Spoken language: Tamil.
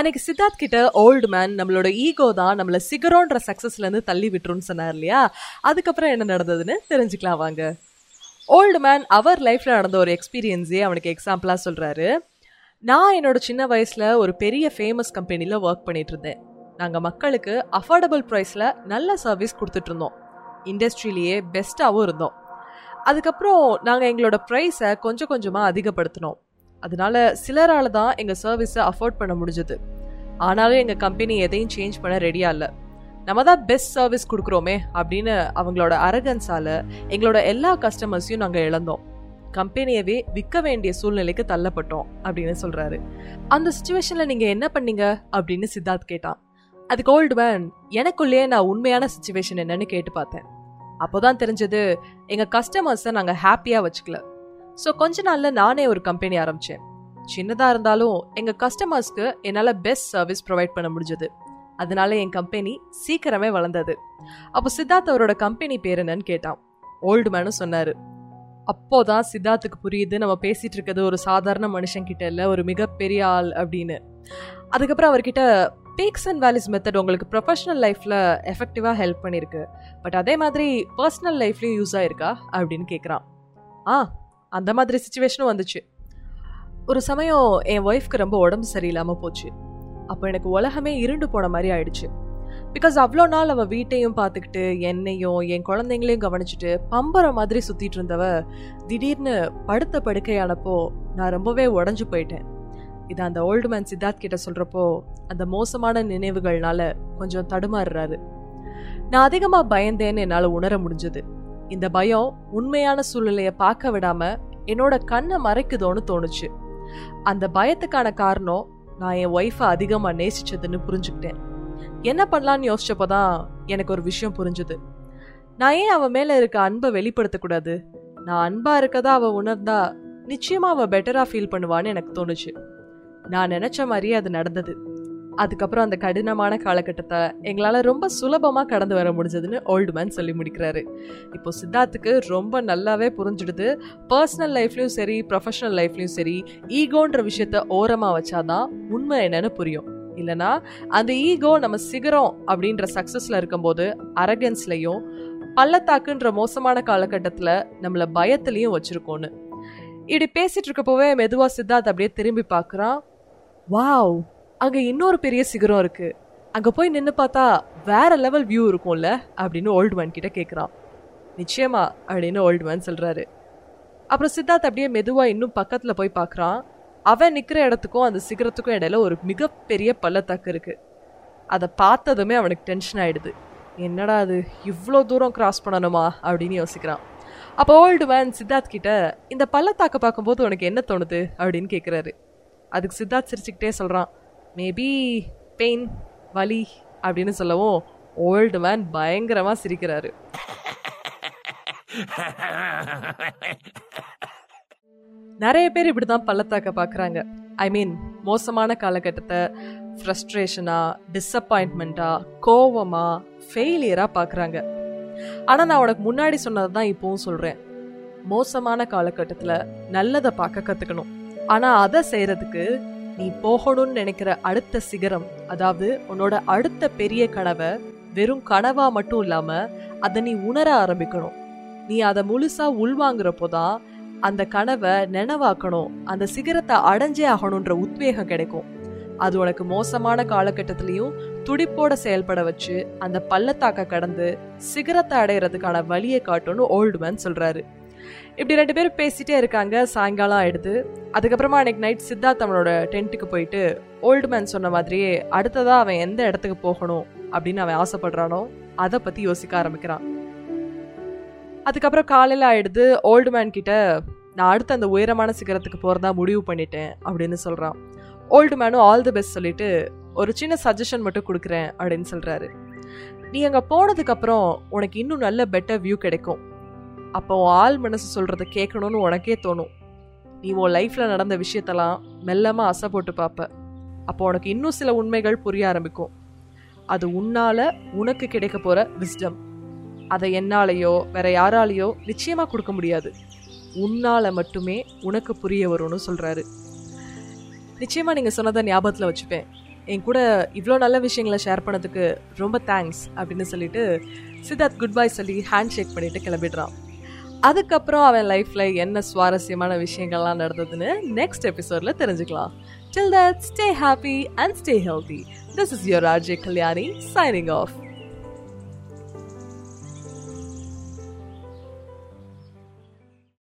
அன்னைக்கு சித்தார்த் கிட்ட ஓல்டு மேன் நம்மளோட ஈகோ தான் நம்மள சிகரோன்ற சக்சஸ்ல இருந்து தள்ளி விட்டுருன்னு சொன்னார் இல்லையா? அதுக்கப்புறம் என்ன நடந்ததுன்னு தெரிஞ்சுக்கலாம் வாங்க. ஓல்டு மேன் அவர் லைஃப்ல நடந்த ஒரு எக்ஸ்பீரியன்ஸே அவனுக்கு எக்ஸாம்பிளா சொல்றாரு. நான் என்னோட சின்ன வயசுல ஒரு பெரிய ஃபேமஸ் கம்பெனியில் ஒர்க் பண்ணிட்டு இருந்தேன். நாங்கள் மக்களுக்கு அஃபோர்டபுள் ப்ரைஸில் நல்ல சர்வீஸ் கொடுத்துட்டு இருந்தோம். இண்டஸ்ட்ரியிலேயே பெஸ்ட்டாகவும் இருந்தோம். அதுக்கப்புறம் நாங்கள் எங்களோட ப்ரைஸை கொஞ்சம் கொஞ்சமாக அதிகப்படுத்தினோம். அதனால சிலரால தான் எங்கள் சர்வீஸை அஃபோர்ட் பண்ண முடிஞ்சது. ஆனாலும் எங்கள் கம்பெனி எதையும் சேஞ்ச் பண்ண ரெடியாக இல்லை. நம்ம தான் பெஸ்ட் சர்வீஸ் கொடுக்குறோமே அப்படின்னு அவங்களோட அரகன்ஸால எங்களோட எல்லா கஸ்டமர்ஸையும் நாங்கள் இழந்தோம். கம்பெனியவே விற்க வேண்டிய சூழ்நிலைக்கு தள்ளப்பட்டோம் அப்படின்னு சொல்றாரு. அந்த சுச்சுவேஷன்ல நீங்க என்ன பண்ணீங்க? அப்படின்னு சித்தார்த் கேட்டான். அதுக்கு ஓல்டு மேன் எனக்குள்ளேயே நான் உண்மையான சுச்சுவேஷன் என்னன்னு கேட்டு பார்த்தேன். அப்போதான் தெரிஞ்சது எங்க கஸ்டமர்ஸை நாங்க ஹாப்பியா வச்சுக்கல. ஸோ கொஞ்ச நாளில் நானே ஒரு கம்பெனி ஆரம்பித்தேன் சின்னதாக இருந்தாலும் எங்கள் கஸ்டமர்ஸ்க்கு என்னால் பெஸ்ட் சர்வீஸ் ப்ரொவைட் பண்ண முடிஞ்சது. அதனால என் கம்பெனி சீக்கிரமே வளர்ந்தது. அப்போ சித்தார்த் அவரோட கம்பெனி பேர் என்னன்னு கேட்டான். ஓல்டு மேனும் சொன்னார். அப்போதான் சித்தார்த்துக்கு புரியுது நம்ம பேசிகிட்டு இருக்கிறது ஒரு சாதாரண மனுஷன் கிட்ட ஒரு மிகப்பெரிய ஆள் அப்படின்னு. அதுக்கப்புறம் அவர்கிட்ட பீக்ஸ் அண்ட் வேலிஸ் மெத்தட் உங்களுக்கு ப்ரொஃபஷனல் லைஃப்பில் எஃபெக்டிவாக ஹெல்ப் பண்ணியிருக்கு பட் அதே மாதிரி பர்சனல் லைஃப்லேயும் யூஸ் ஆயிருக்கா? அப்படின்னு கேட்குறான் ஆ அந்த மாதிரி சுச்சுவேஷனும் வந்துச்சு. ஒரு சமயம் என் ஒய்ஃப்க்கு ரொம்ப உடம்பு சரியில்லாமல் போச்சு. அப்போ எனக்கு உலகமே இருண்டு போன மாதிரி ஆயிடுச்சு. பிகாஸ் அவ்வளோ நாள் அவள் வீட்டையும் பார்த்துக்கிட்டு என்னையும் என் குழந்தைங்களையும் கவனிச்சுட்டு பம்பரம் மாதிரி சுற்றிட்டு இருந்தவ திடீர்னு படுத்த படுக்கையானப்போ நான் ரொம்பவே உடஞ்சு போயிட்டேன். இது அந்த ஓல்டு மேன் சித்தார்த் கிட்ட சொல்கிறப்போ அந்த மோசமான நினைவுகள்னால கொஞ்சம் தடுமாறுறாரு. நான் அதிகமாக பயந்தேன்னு என்னால் உணர முடிஞ்சது. இந்த பயம் உண்மையான சூழ்நிலையை பார்க்க விடாம என்னோட கண்ணை மறைக்குதோன்னு தோணுச்சு. அந்த பயத்துக்கான காரணம் நான் என் ஒய்ஃபை அதிகமாக நேசிச்சதுன்னு புரிஞ்சுக்கிட்டேன். என்ன பண்ணலான்னு யோசிச்சப்போதான் எனக்கு ஒரு விஷயம் புரிஞ்சுது. நான் ஏன் அவன் மேலே இருக்க அன்பை வெளிப்படுத்தக்கூடாது? நான் அன்பாக இருக்கதா அவள் உணர்ந்தா நிச்சயமாக அவள் பெட்டராக ஃபீல் பண்ணுவான்னு எனக்கு தோணுச்சு. நான் நினச்ச மாதிரியே அது நடந்தது. அதுக்கப்புறம் அந்த கடினமான காலகட்டத்தை எங்களால் ரொம்ப சுலபமாக கடந்து வர முடிஞ்சதுன்னு ஓல்டு மேன் சொல்லி முடிக்கிறாரு. இப்போ சித்தார்த்துக்கு ரொம்ப நல்லாவே புரிஞ்சிடுது. பர்சனல் லைஃப்லையும் சரி ப்ரொஃபஷனல் லைஃப்லையும் சரி ஈகோன்ற விஷயத்த ஓரமாக வச்சாதான் உண்மை என்னன்னு புரியும். இல்லைனா அந்த ஈகோ நம்ம சிகரம் அப்படின்ற சக்ஸஸில் இருக்கும்போது அரகன்ஸ்லையும் பள்ளத்தாக்குன்ற மோசமான காலகட்டத்தில் நம்மளை பயத்துலையும் வச்சிருக்கோன்னு. இப்படி பேசிட்டு இருக்கப்போவே மெதுவாக சித்தார்த் அப்படியே திரும்பி பார்க்குறான். வாவ்! அங்க இன்னொரு பெரிய சிகரம் இருக்கு. அங்க போய் நின்று பார்த்தா வேற லெவல் வியூ இருக்கும்ல அப்படின்னு ஓல்டு மேன் கிட்ட கேட்குறான் நிச்சயமா அப்படின்னு ஓல்டு மேன் சொல்றாரு. அப்புறம் சித்தார்த் அப்படியே மெதுவா இன்னும் பக்கத்துல போய் பார்க்குறான் அவன் நிற்கிற இடத்துக்கும் அந்த சிகரத்துக்கும் இடையில ஒரு மிகப்பெரிய பள்ளத்தாக்கு இருக்கு. அதை பார்த்ததுமே அவனுக்கு டென்ஷன் ஆயிடுது. என்னடா அது இவ்வளோ தூரம் கிராஸ் பண்ணணுமா அப்படின்னு யோசிக்கிறான். அப்போ ஓல்டு மேன் சித்தார்த் கிட்ட இந்த பள்ளத்தாக்க பார்க்கும்போது உனக்கு என்ன தோணுது? அப்படின்னு கேட்குறாரு அதுக்கு சித்தார்த் சிரிச்சுக்கிட்டே சொல்கிறான் மேபி பெயின் வலி அப்படின்னு சொல்லவும் ஓல்டு மேன் பயங்கரமாக சிரிக்கிறாரு. நிறைய பேர் இப்படி தான் பள்ளத்தாக்க பார்க்குறாங்க ஐ மீன் மோசமான காலகட்டத்தை ஃப்ரஸ்ட்ரேஷனாக டிசப்பாயின்மெண்ட்டா கோவமாக ஃபெயிலியராக பார்க்குறாங்க ஆனால் நான் உனக்கு முன்னாடி சொன்னதை தான் இப்போவும் சொல்கிறேன் மோசமான காலகட்டத்தில் நல்லதை பார்க்க கற்றுக்கணும் ஆனால் அதை செய்கிறதுக்கு நீ போகணும்னு நினைக்கிற அடுத்த சிகரம் அதாவது உன்னோட அடுத்த பெரிய கனவை வெறும் கனவா மட்டும் இல்லாம அதை நீ உணர ஆரம்பிக்கணும். நீ அதை முழுசா உள்வாங்குறப்போ தான் அந்த கனவை நினைவாக்கணும் அந்த சிகரத்தை அடைஞ்சே ஆகணுன்ற உத்வேகம் கிடைக்கும். அது உனக்கு மோசமான காலகட்டத்திலையும் துடிப்போட செயல்பட வச்சு அந்த பள்ளத்தாக்க கடந்து சிகரத்தை அடையிறதுக்கான வழியை காட்டும்னு ஓல்டு மேன் சொல்றாரு. இப்படி ரெண்டு பேரும் பேசிட்டே இருக்காங்க சாயங்காலம் ஆயிடுது. அதுக்கப்புறமா அன்னைக்கு நைட் சித்தார்த் அவனோட டென்ட்டுக்கு போயிட்டு ஓல்டு மேன் சொன்ன மாதிரியே அடுத்ததா அவன் எந்த இடத்துக்கு போகணும்? அப்படின்னு அவன் ஆசைப்படுறானோ அதை பத்தி யோசிக்க ஆரம்பிக்கிறான். அதுக்கப்புறம் காலையில ஆயிடுது ஓல்டு மேன் கிட்ட நான் அடுத்து அந்த உயரமான சிகரத்துக்கு போறதா முடிவு பண்ணிட்டேன் அப்படின்னு சொல்றான். ஓல்டு மேனும் ஆல் தி பெஸ்ட் சொல்லிட்டு ஒரு சின்ன சஜஷன் மட்டும் கொடுக்குறேன் அப்படின்னு சொல்றாரு. நீ அங்கே போனதுக்கப்புறம் உனக்கு இன்னும் நல்ல பெட்டர் வியூ கிடைக்கும். அப்போ ஆள் மனசு சொல்கிறத கேட்கணும்னு உனக்கே தோணும். நீ உன் லைஃப்பில் நடந்த விஷயத்தெல்லாம் மெல்லமாக அசை போட்டு பார்ப்ப. அப்போ உனக்கு இன்னும் சில உண்மைகள் புரிய ஆரம்பிக்கும். அது உன்னால் உனக்கு கிடைக்க போகிற விஸ்டம் அதை என்னாலேயோ வேற யாராலேயோ நிச்சயமாக கொடுக்க முடியாது. உன்னால் மட்டுமே உனக்கு புரிய வரும்னு சொல்கிறாரு நிச்சயமாக நீங்கள் சொன்னதை ஞாபகத்தில் வச்சுப்பேன். என் கூட இவ்வளோ நல்ல விஷயங்களை ஷேர் பண்ணதுக்கு ரொம்ப தேங்க்ஸ் அப்படின்னு சொல்லிட்டு சித்தார்த் குட் பை சொல்லி ஹேண்ட் ஷேக் பண்ணிட்டு கிளம்பிடுறான். அதுக்கப்புறம் அவன் லைஃப்ல என்ன சுவாரஸ்யமான விஷயங்கள்லாம் நடந்ததுன்னு நெக்ஸ்ட் எபிசோட்ல தெரிஞ்சுக்கலாம் till that stay happy and stay healthy this is your RJ Kalyani signing off